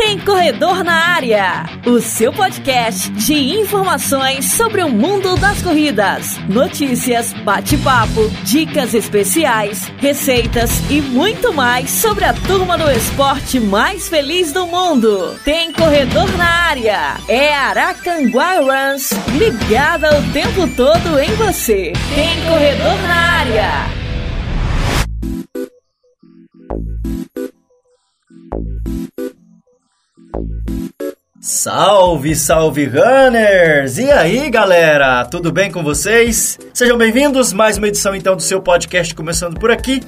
Tem Corredor na Área, o seu podcast de informações sobre o mundo das corridas, notícias, bate-papo, dicas especiais, receitas e muito mais sobre a turma do esporte mais feliz do mundo. Tem Corredor na Área, é Aracanguá Runs, ligada o tempo todo em você. Tem Corredor na Área. Salve, salve runners! E aí, galera? Tudo bem com vocês? Sejam bem-vindos mais uma edição então do seu podcast começando por aqui.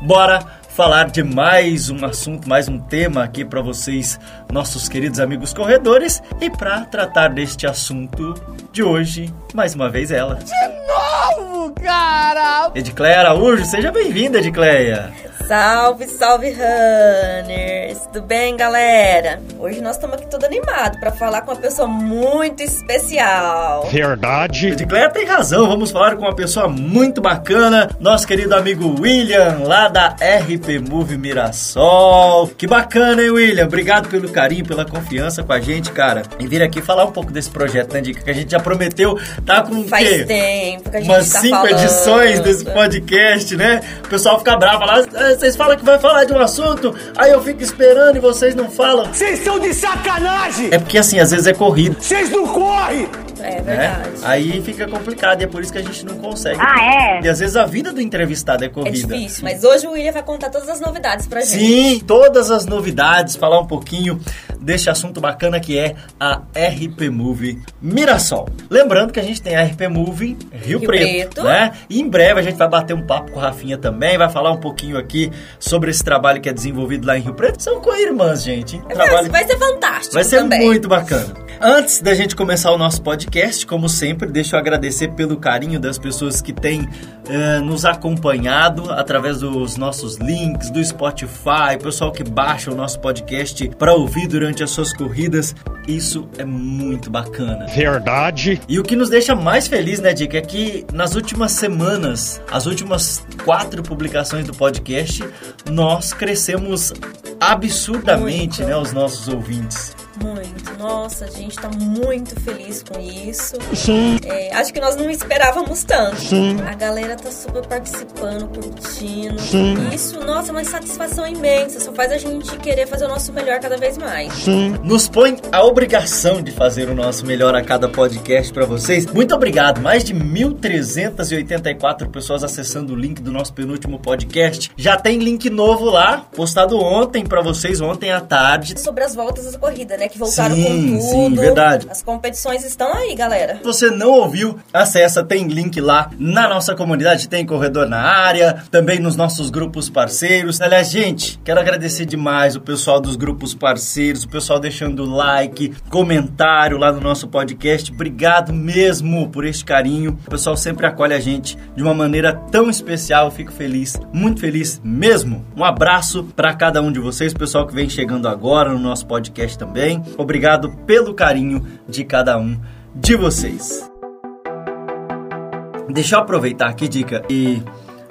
Bora falar de mais um assunto, mais um tema aqui para vocês, nossos queridos amigos corredores, e para tratar deste assunto de hoje, mais uma vez ela. De novo, cara! Edicleia Araújo, seja bem-vinda, Edicleia! Salve, salve, runners! Tudo bem, galera? Hoje nós estamos aqui todo animado para falar com uma pessoa muito especial. Verdade. Edicleia tem razão, vamos falar com uma pessoa muito bacana, nosso querido amigo William, lá da RP Move Mirassol. Que bacana, hein, William? Obrigado pelo carinho, pela confiança com a gente, cara. E vir aqui falar um pouco desse projeto, né, Dica? Que a gente já prometeu, tá com Faz quê? tempo que a gente Umas tá cinco falando. edições desse podcast, né? O pessoal fica bravo lá, "Ah, vocês falam que vai falar de um assunto, aí eu fico esperando e vocês não falam. Vocês estão de sacanagem! É porque assim, às vezes é corrido. Vocês não correm! É né? verdade. Aí fica complicado e é por isso que a gente não consegue. Ah, é? E às vezes a vida do entrevistado é É corrida. difícil, mas hoje o William vai contar todas as novidades pra gente. Sim, todas as novidades, falar um pouquinho deste assunto bacana que é a RP Move Mirassol. Lembrando que a gente tem a RP Move Rio, Rio Preto, Preto. né? E em breve a gente vai bater um papo com a Rafinha também, vai falar um pouquinho aqui sobre esse trabalho que é desenvolvido lá em Rio Preto. São co-irmãs, gente. Vai, Trabalho vai ser fantástico Vai ser também. muito bacana. Antes da gente começar o nosso podcast, como sempre, deixa eu agradecer pelo carinho das pessoas que têm eh, nos acompanhado através dos nossos links, do Spotify, pessoal que baixa o nosso podcast para ouvir durante as suas corridas. Isso é muito bacana. Verdade. E o que nos deixa mais feliz, né, Dick, é que nas últimas semanas, as últimas quatro publicações do podcast, nós crescemos absurdamente, Muito. né, os nossos ouvintes. Muito. Nossa, a gente tá muito feliz com isso. Sim, É, acho que nós não esperávamos tanto. sim, A galera tá super participando, curtindo. Sim. Isso, nossa, é uma satisfação imensa. Só faz a gente querer fazer o nosso melhor cada vez mais. sim. Nos põe a obrigação de fazer o nosso melhor a cada podcast para vocês. Muito obrigado. Mais de 1.384 pessoas acessando o link do nosso penúltimo podcast. Já tem link novo lá, postado ontem para vocês, ontem à tarde. Sobre as voltas da corrida, né? Que voltaram Sim, com sim, tudo. verdade. As competições estão aí, galera. Se você não ouviu, acessa, tem link lá na nossa comunidade, tem corredor na área, também nos nossos grupos parceiros. Aliás, gente, quero agradecer demais o pessoal dos grupos parceiros, o pessoal deixando like, comentário lá no nosso podcast. Obrigado mesmo por este carinho. O pessoal sempre acolhe a gente de uma maneira tão especial. Eu fico feliz, muito feliz mesmo. Um abraço para cada um de vocês, pessoal que vem chegando agora no nosso podcast também. Obrigado pelo carinho de cada um de vocês. Deixa eu aproveitar aqui, Dica, e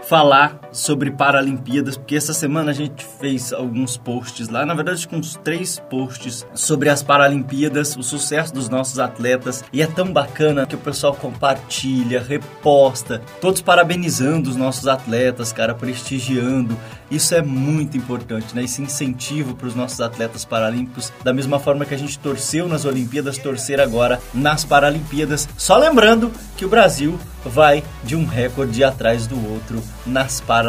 falar sobre Paralimpíadas, porque essa semana a gente fez alguns posts lá, na verdade com uns três posts sobre as Paralimpíadas, o sucesso dos nossos atletas, e é tão bacana que o pessoal compartilha, reposta, todos parabenizando os nossos atletas, cara, prestigiando. Isso é muito importante, né? Esse incentivo para os nossos atletas paralímpicos, da mesma forma que a gente torceu nas Olimpíadas, torcer agora nas Paralimpíadas. Só lembrando que o Brasil vai de um recorde atrás do outro nas Paralimpíadas.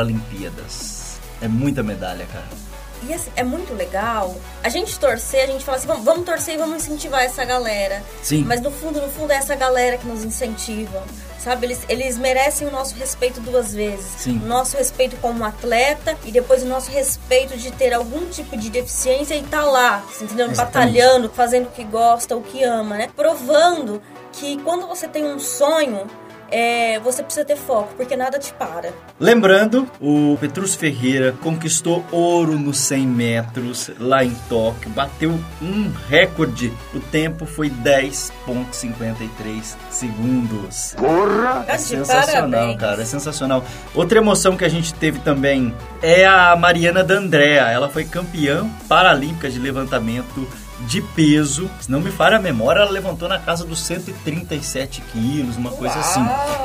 É muita medalha, cara. E assim, é muito legal a gente torcer, a gente fala assim, vamos, vamos torcer e vamos incentivar essa galera. Sim. Mas no fundo, no fundo é essa galera que nos incentiva. Sabe, eles, eles merecem o nosso respeito duas vezes. Sim. O nosso respeito como atleta e depois o nosso respeito de ter algum tipo de deficiência e tá lá, você entendeu? Batalhando, fazendo o que gosta, o que ama, né? Provando que quando você tem um sonho, é, você precisa ter foco, porque nada te para. Lembrando, o Petrus Ferreira conquistou ouro nos 100 metros lá em Tóquio, bateu um recorde. O tempo foi 10,53 segundos. Porra! É sensacional, cara, é sensacional. Outra emoção que a gente teve também é a Mariana D'Andrea. Ela foi campeã paralímpica de levantamento de peso. Se não me falha a memória, ela levantou na casa dos 137 quilos, uma coisa assim.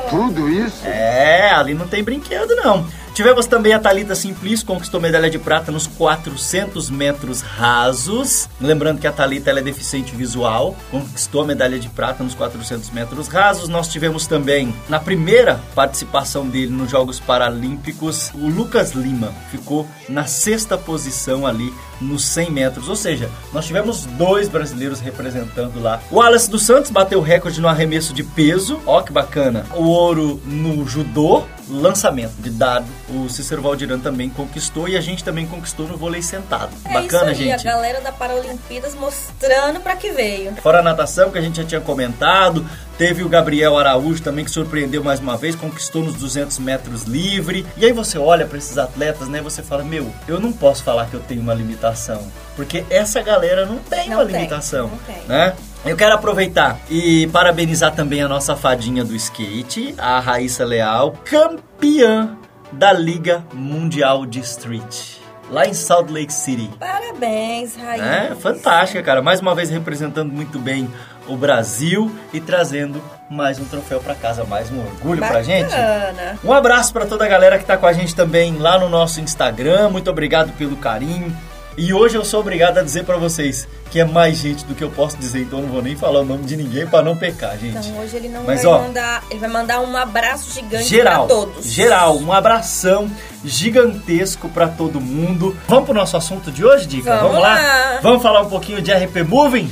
Tudo isso? É, ali não tem brinquedo não. Tivemos também a Thalita Simplice, conquistou medalha de prata nos 400 metros rasos. Lembrando que a Thalita é deficiente visual, conquistou a medalha de prata nos 400 metros rasos. Nós tivemos também, na primeira participação dele nos Jogos Paralímpicos, o Lucas Lima ficou na sexta posição ali nos 100 metros. Ou seja, nós tivemos dois brasileiros representando lá. O Wallace dos Santos bateu recorde no arremesso de peso, ó que bacana. O ouro no judô, lançamento de dado. O Cícero Valdiran também conquistou e a gente também conquistou no vôlei sentado. É Bacana, isso aí, gente. a galera da Paralimpíadas mostrando pra que veio. Fora a natação, que a gente já tinha comentado, teve o Gabriel Araújo também que surpreendeu mais uma vez, conquistou nos 200 metros livre. E aí você olha para esses atletas, né? Você fala: Meu, eu não posso falar que eu tenho uma limitação, porque essa galera não tem Não uma tem, limitação, não tem. né? Eu quero aproveitar e parabenizar também a nossa fadinha do skate, a Raíssa Leal, campeã da Liga Mundial de Street, lá em Salt Lake City. Parabéns, Raíssa. É, fantástica, cara. Mais uma vez representando muito bem o Brasil e trazendo mais um troféu pra casa, mais um orgulho pra gente. Bacana. Um abraço pra toda a galera que tá com a gente também lá no nosso Instagram. Muito obrigado pelo carinho. E hoje eu sou obrigado a dizer pra vocês que é mais gente do que eu posso dizer, então eu não vou nem falar o nome de ninguém pra não pecar, gente. Então hoje ele não Mas, vai ó, mandar. Ele vai mandar um abraço gigante Geral, pra todos. geral, um abração gigantesco pra todo mundo. Vamos pro nosso assunto de hoje, Dica? Vamos lá. Vamos falar um pouquinho de RP Moving?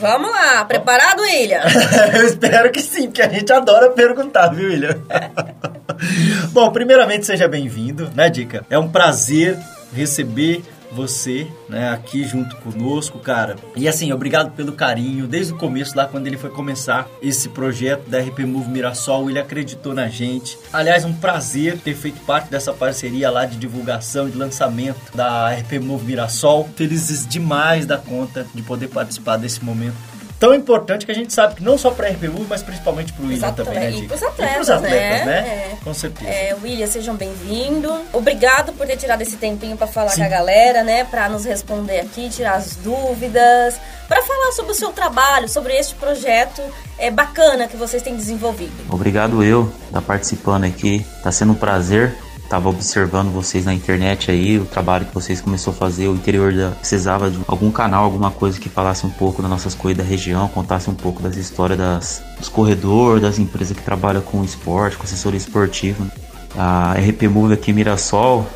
Vamos lá, preparado, William? Eu espero que sim, porque a gente adora perguntar, viu, William? Bom, primeiramente seja bem-vindo, né, Dica? É um prazer receber você, né, aqui junto conosco, cara. E assim, obrigado pelo carinho. Desde o começo, lá quando ele foi começar esse projeto da RP Move Mirassol, ele acreditou na gente. Aliás, um prazer ter feito parte dessa parceria lá de divulgação de lançamento da RP Move Mirassol. Felizes demais da conta de poder participar desse momento tão importante que a gente sabe que não só para a RPU, mas principalmente para o William também, né, e Dica? pros atletas, atletas, né? né? É. Com certeza. É, William, sejam bem-vindos. Obrigado por ter tirado esse tempinho pra falar Sim. com a galera, né? Pra nos responder aqui, tirar as dúvidas, pra falar sobre o seu trabalho, sobre este projeto é bacana que vocês têm desenvolvido. Obrigado eu estar participando aqui. Tá sendo um prazer. Tava observando vocês na internet aí, o trabalho que vocês começou a fazer, o interior da precisava de algum canal, alguma coisa que falasse um pouco das nossas coisas da região, contasse um pouco das histórias das, dos corredores, das empresas que trabalham com esporte, com assessoria esportiva. A RP Move aqui em Mirassol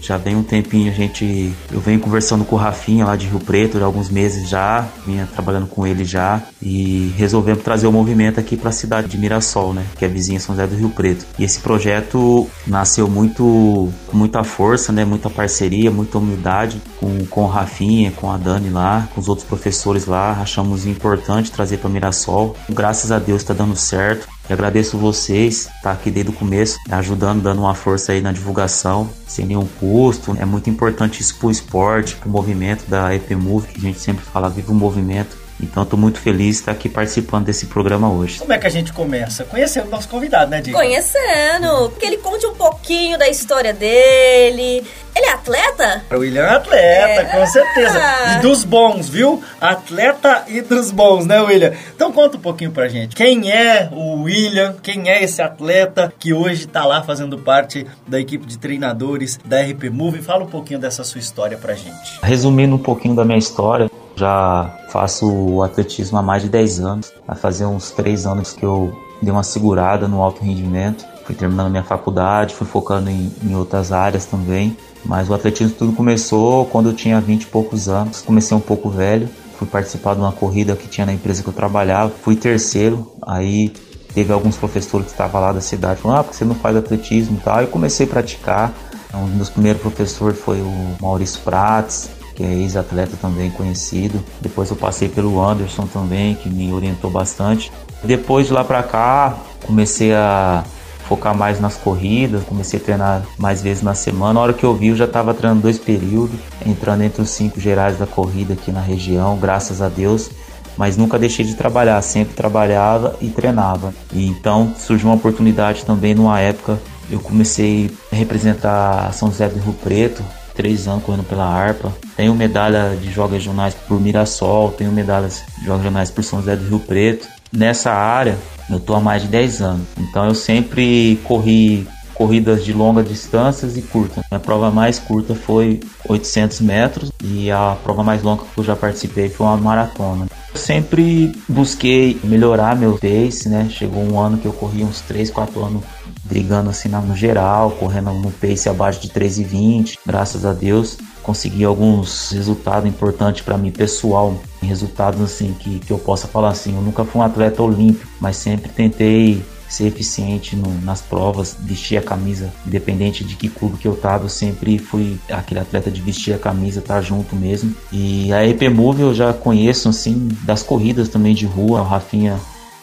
já vem um tempinho a gente. Eu venho conversando com o Rafinha lá de Rio Preto, já alguns meses já, vinha trabalhando com ele já e resolvemos trazer o movimento aqui para a cidade de Mirassol, né, que é vizinha São José do Rio Preto. E esse projeto nasceu muito com muita força, né, muita parceria, muita humildade com, com o Rafinha, com a Dani lá, com os outros professores lá. Achamos importante trazer para Mirassol. Graças a Deus está dando certo. E agradeço vocês, tá aqui desde o começo, ajudando, dando uma força aí na divulgação, sem nenhum custo. É muito importante isso pro esporte, pro movimento da EP Move, que a gente sempre fala, viva o movimento. Então estou muito feliz de estar aqui participando desse programa hoje. Como é que a gente começa? Conhecendo o nosso convidado, né, Dica? Conhecendo, que ele conte um pouquinho da história dele. Ele é atleta? O William é atleta, É. com certeza. E dos bons, viu? Atleta e dos bons, né, William? Então conta um pouquinho pra gente. Quem é o William? Quem é esse atleta que hoje tá lá fazendo parte da equipe de treinadores da RP Move? Fala um pouquinho dessa sua história pra gente. Resumindo um pouquinho da minha história, já faço o atletismo há mais de 10 anos. Vai fazer uns 3 anos que eu dei uma segurada no alto rendimento. Fui terminando minha faculdade, fui focando em, em outras áreas também. Mas o atletismo tudo começou quando eu tinha 20 e poucos anos. Comecei um pouco velho. Fui participar de uma corrida que tinha na empresa que eu trabalhava. Fui terceiro. Aí teve alguns professores que estavam lá da cidade falando: Ah, porque você não faz atletismo e tal. Eu comecei a praticar. Um dos meus primeiros professores foi o Maurício Prates. Que é ex-atleta também conhecido. Depois eu passei pelo Anderson também, que me orientou bastante. Depois de lá para cá, comecei a focar mais nas corridas, comecei a treinar mais vezes na semana. A hora que eu vi, eu já estava treinando dois períodos, entrando entre os cinco gerais da corrida aqui na região, graças a Deus. Mas nunca deixei de trabalhar, sempre trabalhava e treinava. E então surgiu uma oportunidade também numa época eu comecei a representar São José do Rio Preto, três anos correndo pela harpa. Tenho medalha de jogos regionais por Mirassol, tenho medalhas de jogos regionais por São José do Rio Preto. Nessa área, eu tô há mais de 10 anos. Então eu sempre corri corridas de longa distância e curta. A prova mais curta foi 800 metros e a prova mais longa que eu já participei foi uma maratona. Eu sempre busquei melhorar meu pace, né? Chegou um ano que eu corri uns 3, 4 anos brigando assim no geral, correndo no pace abaixo de 3,20. Graças a Deus consegui alguns resultados importantes para mim pessoal, resultados assim que, que eu possa falar assim, eu nunca fui um atleta olímpico, mas sempre tentei ser eficiente no, nas provas, vestir a camisa, independente de que clube que eu tava, eu sempre fui aquele atleta de vestir a camisa, tá junto mesmo. E a EP Move eu já conheço assim das corridas também de rua, o Rafinha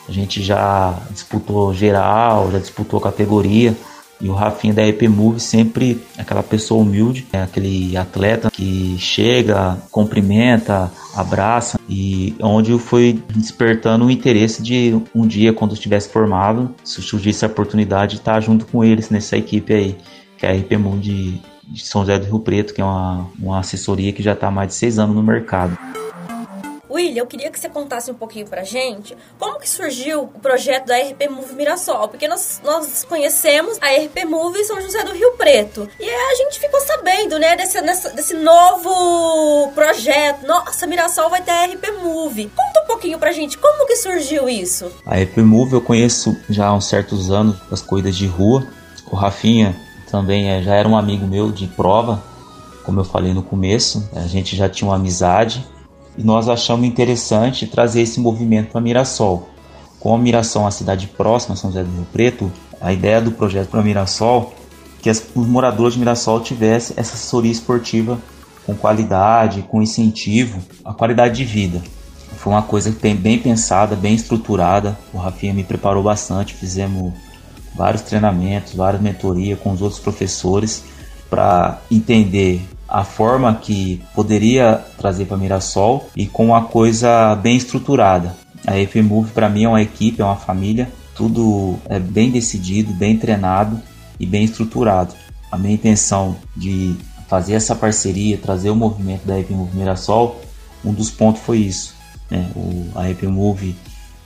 a gente já disputou geral, já disputou categoria. E o Rafinha da EP Move sempre é aquela pessoa humilde, é aquele atleta que chega, cumprimenta, abraça e onde foi despertando o interesse de um dia quando estivesse formado, se surgisse a oportunidade de estar junto com eles nessa equipe aí, que é a EP Move de, de São José do Rio Preto, que é uma, uma assessoria que já está há mais de seis anos no mercado. William, eu queria que você contasse um pouquinho pra gente como que surgiu o projeto da RP Move Mirassol, porque nós, nós conhecemos a RP Move São José do Rio Preto. E a gente ficou sabendo, né, desse, desse novo projeto. Nossa, Mirassol vai ter a RP Move. Conta um pouquinho pra gente como que surgiu isso. A RP Move eu conheço já há uns certos anos das corridas de rua. O Rafinha também é, já era um amigo meu de prova, como eu falei no começo. A gente já tinha uma amizade e nós achamos interessante trazer esse movimento para Mirassol. Como Mirassol é uma cidade próxima, São José do Rio Preto, a ideia do projeto para Mirassol é que os moradores de Mirassol tivessem essa assessoria esportiva com qualidade, com incentivo, a qualidade de vida. Foi uma coisa bem, bem pensada, bem estruturada. O Rafinha me preparou bastante, fizemos vários treinamentos, várias mentorias com os outros professores para entender a forma que poderia trazer para Mirassol e com uma coisa bem estruturada. A FMove para mim é uma equipe, é uma família, tudo é bem decidido, bem treinado e bem estruturado. A minha intenção de fazer essa parceria, trazer o movimento da FMove Mirassol, um dos pontos foi isso. Né? O, a FMove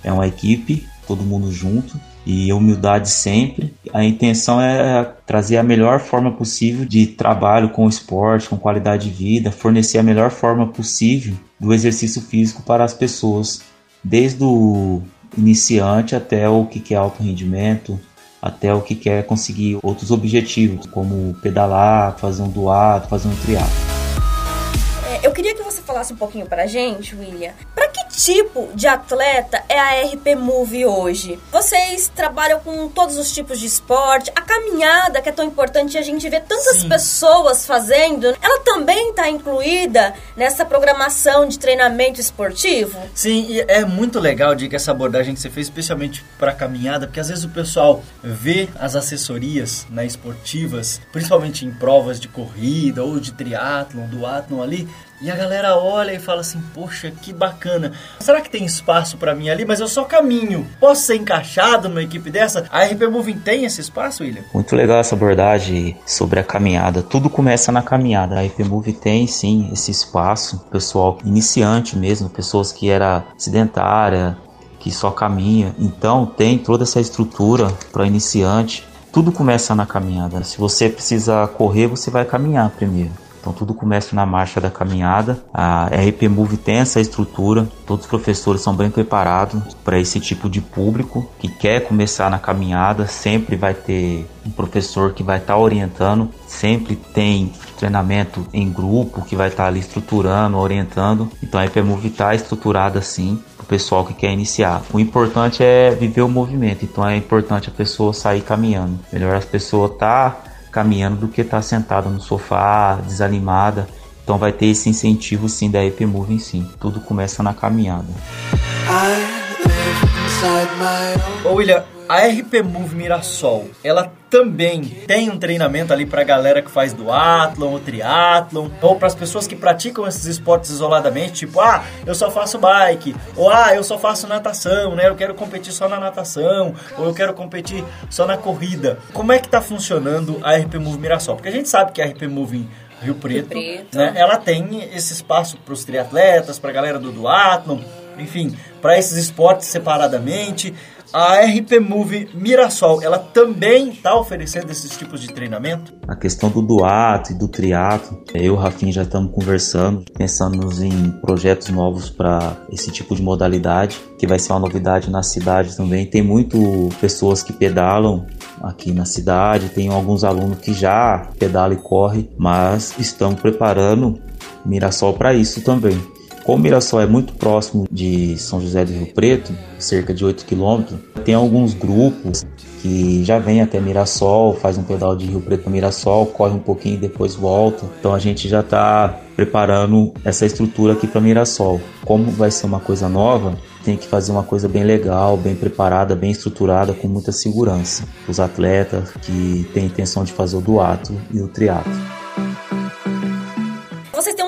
é uma equipe, todo mundo junto, e humildade sempre. A intenção é trazer a melhor forma possível de trabalho com o esporte, com qualidade de vida, fornecer a melhor forma possível do exercício físico para as pessoas, desde o iniciante até o que é alto rendimento, até o que quer conseguir outros objetivos, como pedalar, fazer um doado, fazer um triatlo. É, eu queria que você falasse um pouquinho para a gente, William, que tipo de atleta é a RP Move hoje? Vocês trabalham com todos os tipos de esporte, a caminhada que é tão importante a gente vê tantas Sim. pessoas fazendo, ela também está incluída nessa programação de treinamento esportivo? Sim, e é muito legal de que essa abordagem que você fez, especialmente para caminhada, porque às vezes o pessoal vê as assessorias né, esportivas, principalmente em provas de corrida ou de triatlon, do atlon ali, e a galera olha e fala assim: Poxa, que bacana. Será que tem espaço para mim ali? Mas eu só caminho. Posso ser encaixado numa equipe dessa? A RP Moving tem esse espaço, William? Muito legal essa abordagem sobre a caminhada. Tudo começa na caminhada. A RP Move tem sim esse espaço. Pessoal iniciante mesmo, pessoas que era sedentária, que só caminha. Então tem toda essa estrutura para iniciante. Tudo começa na caminhada. Se você precisa correr, você vai caminhar primeiro. Então tudo começa na marcha da caminhada. A RP Move tem essa estrutura. Todos os professores são bem preparados para esse tipo de público que quer começar na caminhada. Sempre vai ter um professor que vai estar tá orientando. Sempre tem treinamento em grupo que vai estar tá ali estruturando, orientando. Então a RP Move está estruturada assim para o pessoal que quer iniciar. O importante é viver o movimento. Então é importante a pessoa sair caminhando. Melhor as pessoas estar tá caminhando do que estar tá sentada no sofá, desanimada. Então vai ter esse incentivo sim da EP Moving sim. Tudo começa na caminhada. Ô William, a RP Move Mirassol, ela também tem um treinamento ali pra galera que faz duatlon ou triatlon, ou para as pessoas que praticam esses esportes isoladamente, tipo, ah, eu só faço bike, ou ah, eu só faço natação, né? Eu quero competir só na natação, ou eu quero competir só na corrida. Como é que tá funcionando a RP Move Mirassol? Porque a gente sabe que a RP Move Rio Preto, Rio Preto. Né, ela tem esse espaço para os triatletas, para a galera do duatlon, enfim, para esses esportes separadamente. A RP Move Mirassol, ela também está oferecendo esses tipos de treinamento? A questão do duato e do triato, eu e o Rafinha já estamos conversando, pensando em projetos novos para esse tipo de modalidade, que vai ser uma novidade na cidade também. Tem muito pessoas que pedalam aqui na cidade, tem alguns alunos que já pedalam e correm, mas estamos preparando Mirassol para isso também. Como Mirassol é muito próximo de São José do Rio Preto, cerca de 8 quilômetros, tem alguns grupos que já vêm até Mirassol, faz um pedal de Rio Preto para Mirassol, corre um pouquinho e depois volta. Então a gente já está preparando essa estrutura aqui para Mirassol. Como vai ser uma coisa nova, tem que fazer uma coisa bem legal, bem preparada, bem estruturada, com muita segurança. Os atletas que têm intenção de fazer o duato e o triatlo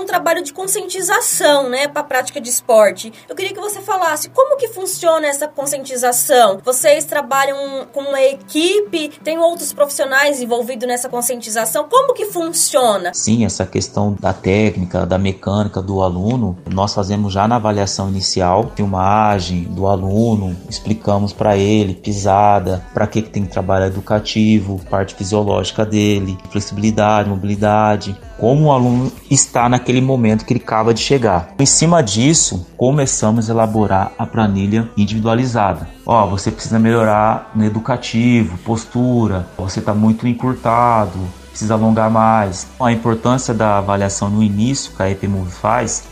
trabalho de conscientização, né, para a prática de esporte. Eu queria que você falasse como que funciona essa conscientização. Vocês trabalham com uma equipe, tem outros profissionais envolvidos nessa conscientização. Como que funciona? Sim, essa questão da técnica, da mecânica do aluno, nós fazemos já na avaliação inicial, filmagem do aluno, explicamos para ele pisada, para que que tem trabalho educativo, parte fisiológica dele, flexibilidade, mobilidade, como o aluno está naquele momento que ele acaba de chegar. Em cima disso, começamos a elaborar a planilha individualizada. Ó, você precisa melhorar no educativo, postura, você está muito encurtado, precisa alongar mais. A importância da avaliação no início que a EPMove faz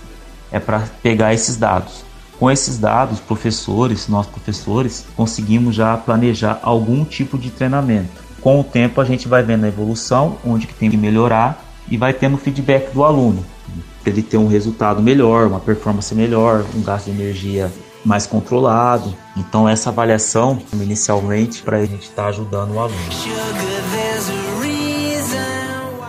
é para pegar esses dados. Com esses dados, professores, nós professores, conseguimos já planejar algum tipo de treinamento. Com o tempo a gente vai vendo a evolução, onde que tem que melhorar e vai tendo feedback do aluno. Para ele ter um resultado melhor, uma performance melhor, um gasto de energia mais controlado. Então essa avaliação inicialmente para a gente estar tá ajudando o aluno.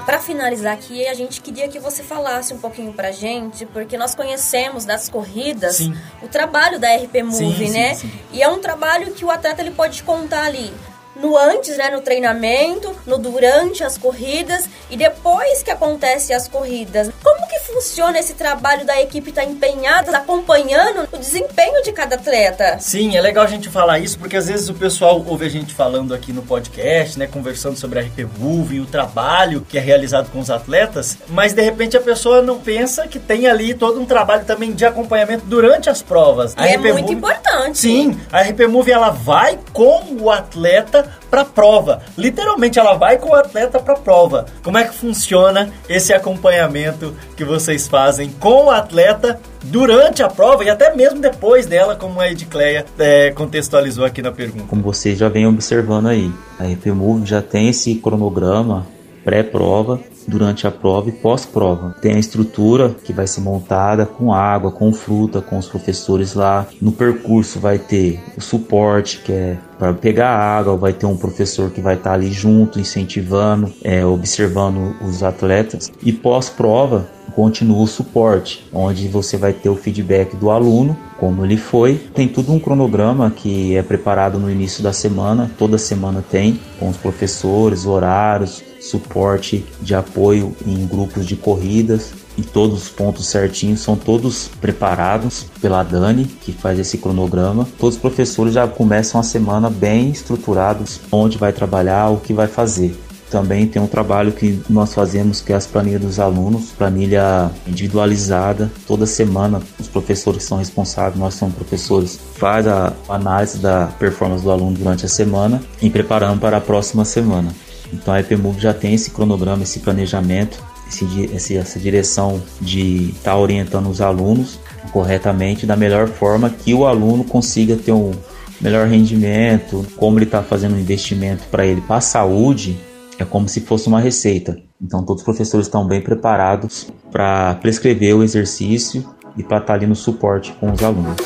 Para finalizar aqui, a gente queria que você falasse um pouquinho pra gente, porque nós conhecemos das corridas sim. o trabalho da RP Move, sim, né? Sim, e é um trabalho que o atleta ele pode contar ali no antes, né, no treinamento, no durante as corridas e depois que acontecem as corridas. Como que funciona esse trabalho da equipe estar tá empenhada, acompanhando o desempenho de cada atleta? Sim, é legal a gente falar isso porque às vezes o pessoal ouve a gente falando aqui no podcast, né, conversando sobre a RP Move e o trabalho que é realizado com os atletas, mas de repente a pessoa não pensa que tem ali todo um trabalho também de acompanhamento durante as provas. E a é RP muito Move, importante. Sim, a RP Move ela vai com o atleta para prova. Literalmente ela vai com o atleta para prova. Como é que funciona esse acompanhamento que vocês fazem com o atleta durante a prova e até mesmo depois dela, como a Edcleia é, contextualizou aqui na pergunta? Como vocês já vem observando aí, a RPMove já tem esse cronograma pré-prova durante a prova e pós-prova. Tem a estrutura que vai ser montada com água, com fruta, com os professores lá. No percurso vai ter o suporte, que é para pegar água, vai ter um professor que vai estar tá ali junto, incentivando, é, observando os atletas. E pós-prova, continua o suporte, onde você vai ter o feedback do aluno, como ele foi. Tem tudo um cronograma que é preparado no início da semana, toda semana tem, com os professores, horários, suporte de apoio em grupos de corridas e todos os pontos certinhos são todos preparados pela Dani, que faz esse cronograma. Todos os professores já começam a semana bem estruturados, onde vai trabalhar, o que vai fazer. Também tem um trabalho que nós fazemos que é as planilhas dos alunos, planilha individualizada. Toda semana os professores são responsáveis, nós somos professores, faz a análise da performance do aluno durante a semana e preparando para a próxima semana. Então a EPMove já tem esse cronograma, esse planejamento, esse, essa direção de estar tá orientando os alunos corretamente da melhor forma que o aluno consiga ter um melhor rendimento, como ele está fazendo um investimento para ele para a saúde, é como se fosse uma receita. Então todos os professores estão bem preparados para prescrever o exercício e para estar ali no suporte com os alunos.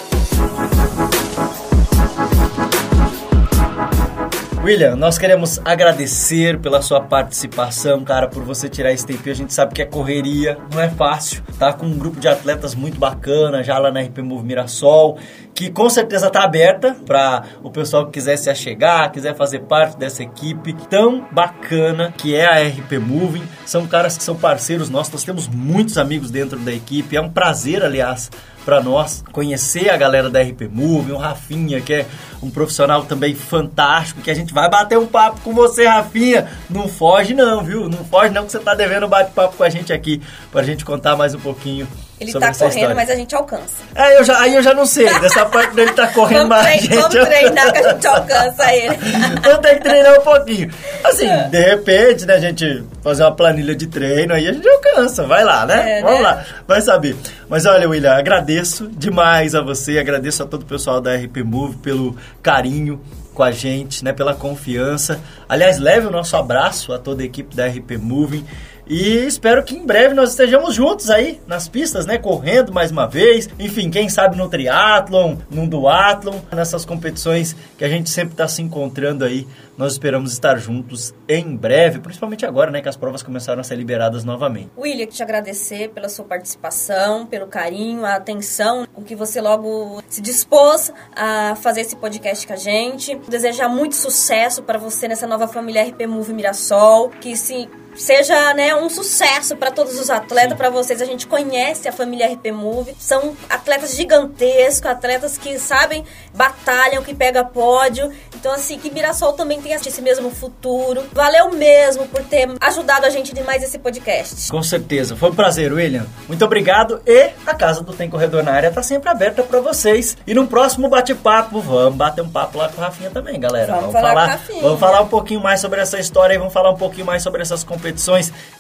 William, nós queremos agradecer pela sua participação, cara, por você tirar esse tempo. A gente sabe que é correria, não é fácil. Tá com um grupo de atletas muito bacana já lá na RP Move Mirassol, que com certeza tá aberta para o pessoal que quiser se achegar, quiser fazer parte dessa equipe tão bacana que é a RP Moving. São caras que são parceiros nossos, nós temos muitos amigos dentro da equipe. É um prazer, aliás, para nós conhecer a galera da RP Move, o Rafinha, que é um profissional também fantástico, que a gente vai bater um papo com você, Rafinha. Não foge não, viu? Não foge não que você tá devendo bate-papo com a gente aqui, pra gente contar mais um pouquinho ele tá correndo, história. mas a gente alcança. É, eu já, aí eu já não sei, dessa parte dele tá correndo mais a gente. vamos treinar que a gente alcança ele. Então tem que treinar um pouquinho. Assim, de repente, né, a gente fazer uma planilha de treino aí a gente alcança. Vai lá, né? É, Vamos né? lá, vai saber. Mas olha, William, agradeço demais a você, agradeço a todo o pessoal da RP Move pelo carinho com a gente, né, pela confiança. Aliás, leve o nosso abraço a toda a equipe da RP Moving. E espero que em breve nós estejamos juntos aí nas pistas, né? Correndo mais uma vez. Enfim, quem sabe no triatlon, no duatlon, nessas competições que a gente sempre está se encontrando aí. Nós esperamos estar juntos em breve, principalmente agora, né? Que as provas começaram a ser liberadas novamente. William, te agradecer pela sua participação, pelo carinho, a atenção com que você logo se dispôs a fazer esse podcast com a gente. Desejar muito sucesso para você nessa nova família RP Move Mirassol, que se seja né, um sucesso para todos os atletas, para vocês. A gente conhece a família RP Move, são atletas gigantescos, atletas que sabem, batalham, que pega pódio. Então, assim, que Mirassol também tenha esse mesmo futuro. Valeu mesmo por ter ajudado a gente demais esse podcast. Com certeza. Foi um prazer, William. Muito obrigado. E a Casa do Tem Corredor na área está sempre aberta para vocês. E no próximo bate-papo, vamos bater um papo lá com a Rafinha também, galera. Vamos falar com a Rafinha. Vamos falar um pouquinho mais sobre essa história e vamos falar um pouquinho mais sobre essas competições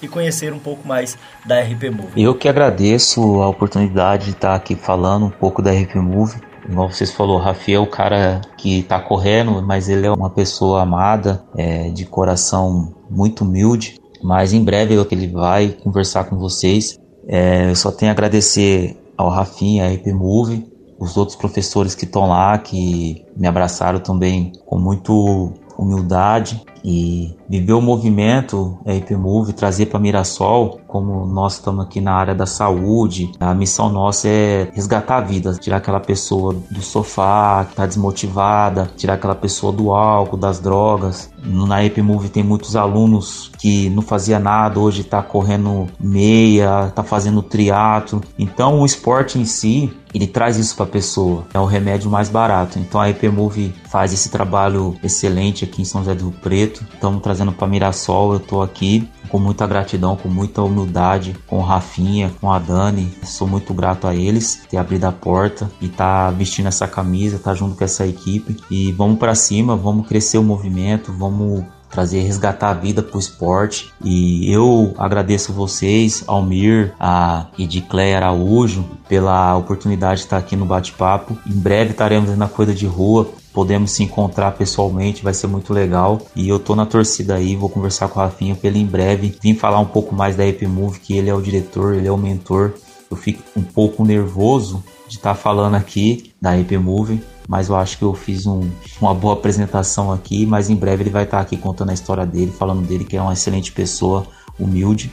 e conhecer um pouco mais da RP Move. Eu que agradeço a oportunidade de estar aqui falando um pouco da RP Move. Igual vocês falou, Rafael é o cara que tá correndo, mas ele é uma pessoa amada, é, de coração muito humilde. Mas em breve eu- ele vai conversar com vocês. É, eu só tenho a agradecer ao Rafinha, a RP Move, os outros professores que estão lá, que me abraçaram também com muito humildade e viver o movimento RP Move, trazer para Mirassol, como nós estamos aqui na área da saúde, a missão nossa é resgatar vidas, tirar aquela pessoa do sofá que está desmotivada, tirar aquela pessoa do álcool, das drogas. Na RP Move tem muitos alunos que não fazia nada, hoje está correndo meia, está fazendo triatlo. Então o esporte em si, ele traz isso para a pessoa. É o remédio mais barato. Então a EP Move faz esse trabalho excelente aqui em São José do Rio Preto. Estamos trazendo para Mirassol. Eu estou aqui com muita gratidão, com muita humildade, com o Rafinha, com a Dani. Sou muito grato a eles ter abrido a porta e tá vestindo essa camisa, tá junto com essa equipe. E vamos para cima, vamos crescer o movimento, vamos trazer, resgatar a vida pro esporte. E eu agradeço vocês, Almir, a Edicleia Araújo, pela oportunidade de estar aqui no bate-papo. Em breve estaremos na corrida de rua. Podemos se encontrar pessoalmente, vai ser muito legal. E eu tô na torcida aí, vou conversar com o Rafinha pra ele em breve vir falar um pouco mais da EP Move, que ele é o diretor, ele é o mentor. Eu fico um pouco nervoso de estar falando aqui da EP Move, mas eu acho que eu fiz um- uma boa apresentação aqui. Mas em breve ele vai estar aqui contando a história dele, falando dele que é uma excelente pessoa, humilde,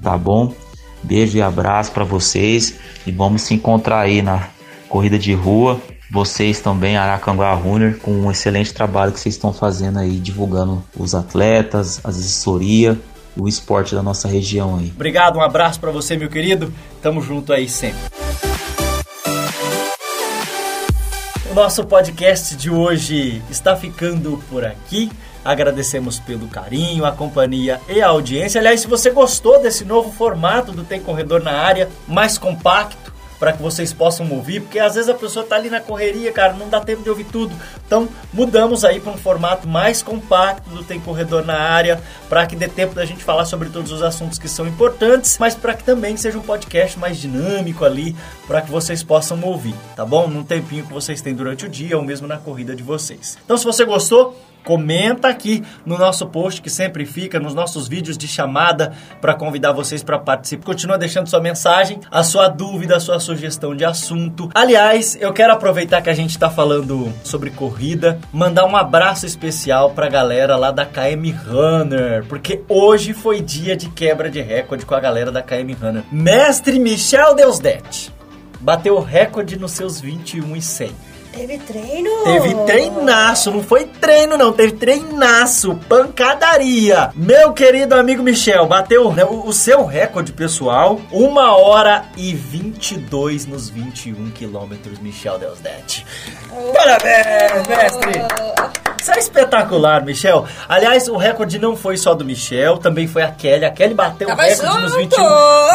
tá bom? Beijo e abraço para vocês e vamos se encontrar aí na corrida de rua. Vocês também, Aracanguá Runner, com um excelente trabalho que vocês estão fazendo aí, divulgando os atletas, as assessoria, o esporte da nossa região aí. Obrigado, um abraço para você, meu querido. Tamo junto aí sempre. O nosso podcast de hoje está ficando por aqui. Agradecemos pelo carinho, a companhia e a audiência. Aliás, se você gostou desse novo formato do Tem Corredor na área, mais compacto, para que vocês possam ouvir, porque às vezes a pessoa tá ali na correria, cara, não dá tempo de ouvir tudo. Então, mudamos aí para um formato mais compacto do Tem Corredor na área, para que dê tempo da gente falar sobre todos os assuntos que são importantes, mas para que também seja um podcast mais dinâmico ali, para que vocês possam ouvir, tá bom? Num tempinho que vocês têm durante o dia ou mesmo na corrida de vocês. Então, se você gostou, comenta aqui no nosso post que sempre fica, nos nossos vídeos de chamada para convidar vocês para participar. Continua deixando sua mensagem, a sua dúvida, a sua sugestão de assunto. Aliás, eu quero aproveitar que a gente está falando sobre corrida, mandar um abraço especial para a galera lá da KM Runner, porque hoje foi dia de quebra de recorde com a galera da KM Runner. Mestre Michel Deusdet bateu o recorde nos seus 21 e 100. Teve treino? Teve treinaço, não foi treino não, teve treinaço, pancadaria. Meu querido amigo Michel, bateu o, o seu recorde pessoal, 1 hora e 22 nos 21 quilômetros, Michel Deusdet. Parabéns, mestre! Isso é espetacular, Michel. Aliás, o recorde não foi só do Michel, também foi a Kelly. A Kelly bateu o recorde nos junto! 21.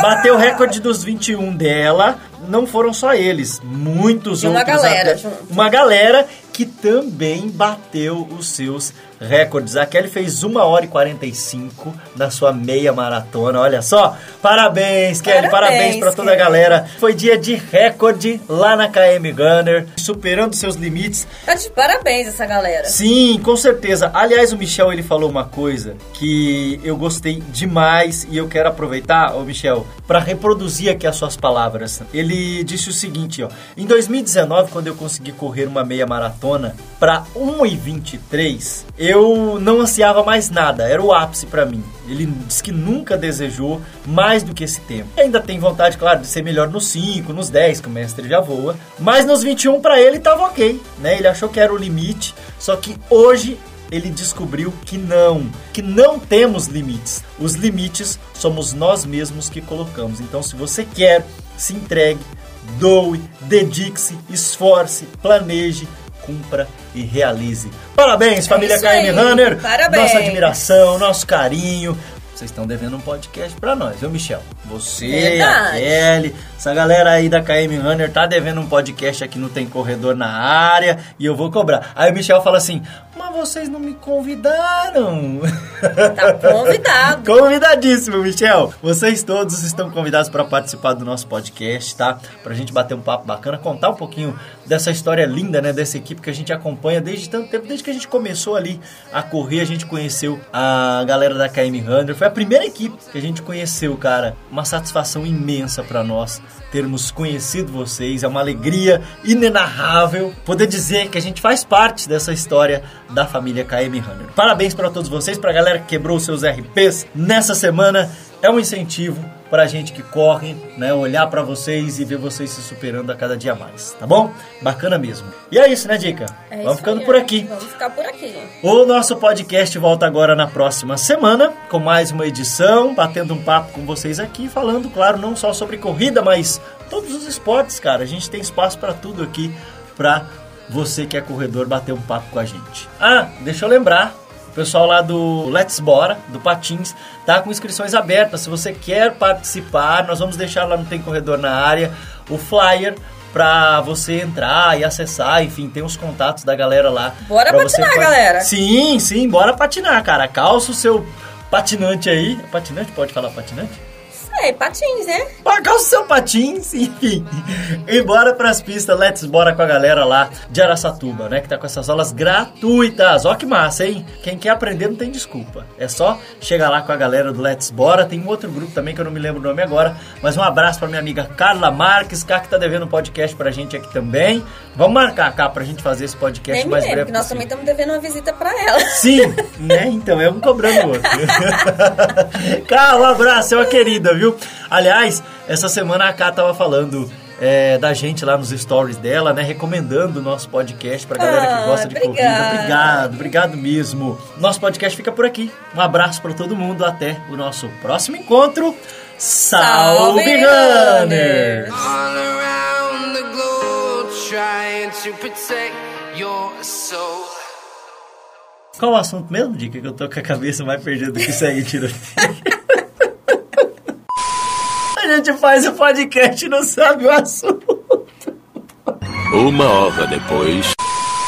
Bateu o recorde dos 21 dela. Não foram só eles, muitos E uma outros galera junto. Uma galera que também bateu os seus recordes. A Kelly fez 1 hora e 45 na sua meia maratona. Olha só. Parabéns, Kelly. Parabéns, pra toda a galera. Foi dia de recorde lá na KM Gunner, superando seus limites. Tá de parabéns essa galera. Sim, com certeza. Aliás, o Michel ele falou uma coisa que eu gostei demais e eu quero aproveitar, ô Michel, para reproduzir aqui as suas palavras. Ele disse o seguinte, ó: Em 2019, quando eu consegui correr uma meia maratona para 1:23, eu não ansiava mais nada, era o ápice para mim. Ele disse que nunca desejou mais do que esse tempo. Ainda tem vontade, claro, de ser melhor nos 5, nos 10, que o mestre já voa. Mas nos 21 para ele tava ok, né? Ele achou que era o limite. Só que hoje ele descobriu que não, que não temos limites. Os limites somos nós mesmos que colocamos. Então, se você quer, se entregue, doe, dedique-se, esforce, planeje, cumpra e realize. Parabéns, família aí. KM Runner. Parabéns. Nossa admiração, nosso carinho. Vocês estão devendo um podcast pra nós, viu, Michel? Você, a Verdade. Kelly, essa galera aí da KM Runner tá devendo um podcast aqui no Tem Corredor na área e eu vou cobrar. Aí o Michel fala assim: Mas vocês não me convidaram. Tá convidado. Convidadíssimo, Michel. Vocês todos estão convidados para participar do nosso podcast, tá? Pra gente bater um papo bacana, contar um pouquinho dessa história linda, né? Dessa equipe que a gente acompanha desde tanto tempo, desde que a gente começou ali a correr, a gente conheceu a galera da KM Runner. Foi a primeira equipe que a gente conheceu, cara. Uma satisfação imensa para nós termos conhecido vocês. É uma alegria inenarrável poder dizer que a gente faz parte dessa história da família KM Runner. Parabéns para todos vocês, para a galera que quebrou seus RPs nessa semana. É um incentivo pra gente que corre, né? Olhar pra vocês e ver vocês se superando a cada dia mais, tá bom? Bacana mesmo. E é isso, né, Dica? É Vamos ficando aí, por ó. aqui. Vamos ficar por aqui. O nosso podcast volta agora na próxima semana com mais uma edição, batendo um papo com vocês aqui, falando, claro, não só sobre corrida, mas todos os esportes, cara. A gente tem espaço pra tudo aqui pra você que é corredor bater um papo com a gente. Ah, deixa eu lembrar, o pessoal lá do Let's Bora, do Patins, tá com inscrições abertas. Se você quer participar, nós vamos deixar lá no Tem Corredor na área o flyer pra você entrar e acessar, enfim, tem os contatos da galera lá. Bora patinar, pa- galera. Sim, sim, bora patinar, cara. Calça o seu patinante aí. Patinante? Pode falar patinante? Sei, patins, né? Calça o seu patins, enfim. E bora pras pistas, let's bora com a galera lá de Araçatuba, né? Que tá com essas aulas gratuitas. Ó que massa, hein? Quem quer aprender não tem desculpa. É só chegar lá com a galera do Let's Bora. Tem um outro grupo também que eu não me lembro o nome agora. Mas um abraço pra minha amiga Carla Marques, Cá que tá devendo um podcast pra gente aqui também. Vamos marcar, cá, pra gente fazer esse podcast Nem mais lembro, breve que nós também estamos devendo uma visita pra ela. Sim, né? Então é um cobrando o outro. Cá, um abraço, é uma querida, viu? Aliás, essa semana a Cá tava falando é, da gente lá nos stories dela, né? Recomendando o nosso podcast pra galera que Ah, gosta de corrida. obrigada. Obrigado, obrigado mesmo. Nosso podcast fica por aqui. Um abraço pra todo mundo. Até o nosso próximo encontro. Salve, Salve, Runners! all around the globe trying to protect your soul. Qual o assunto mesmo, Dica? Que eu tô com a cabeça mais perdida do que segue tiroteio. a gente faz o podcast e não sabe o assunto. Uma hora depois.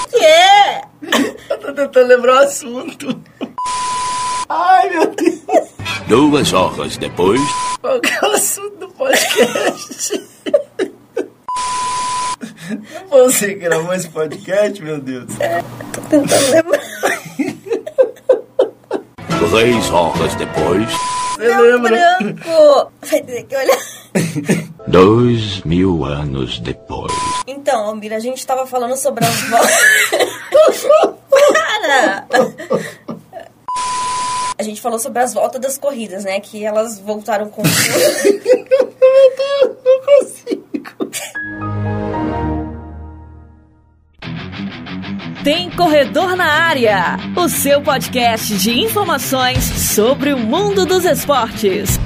Que é? Eu tô tentando lembrar o assunto. Ai, meu Deus. Duas horas depois. Qual que é o assunto do podcast? Você gravou esse podcast, meu Deus? Tô tentando lembrar. Três horas depois. Meu branco! Vai ter que olhar. Dois mil anos depois. Então, Almira, a gente tava falando sobre as voltas. Para! A gente falou sobre as voltas das corridas, né? Que elas voltaram com. Tem Corredor na Área, o seu podcast de informações sobre o mundo dos esportes.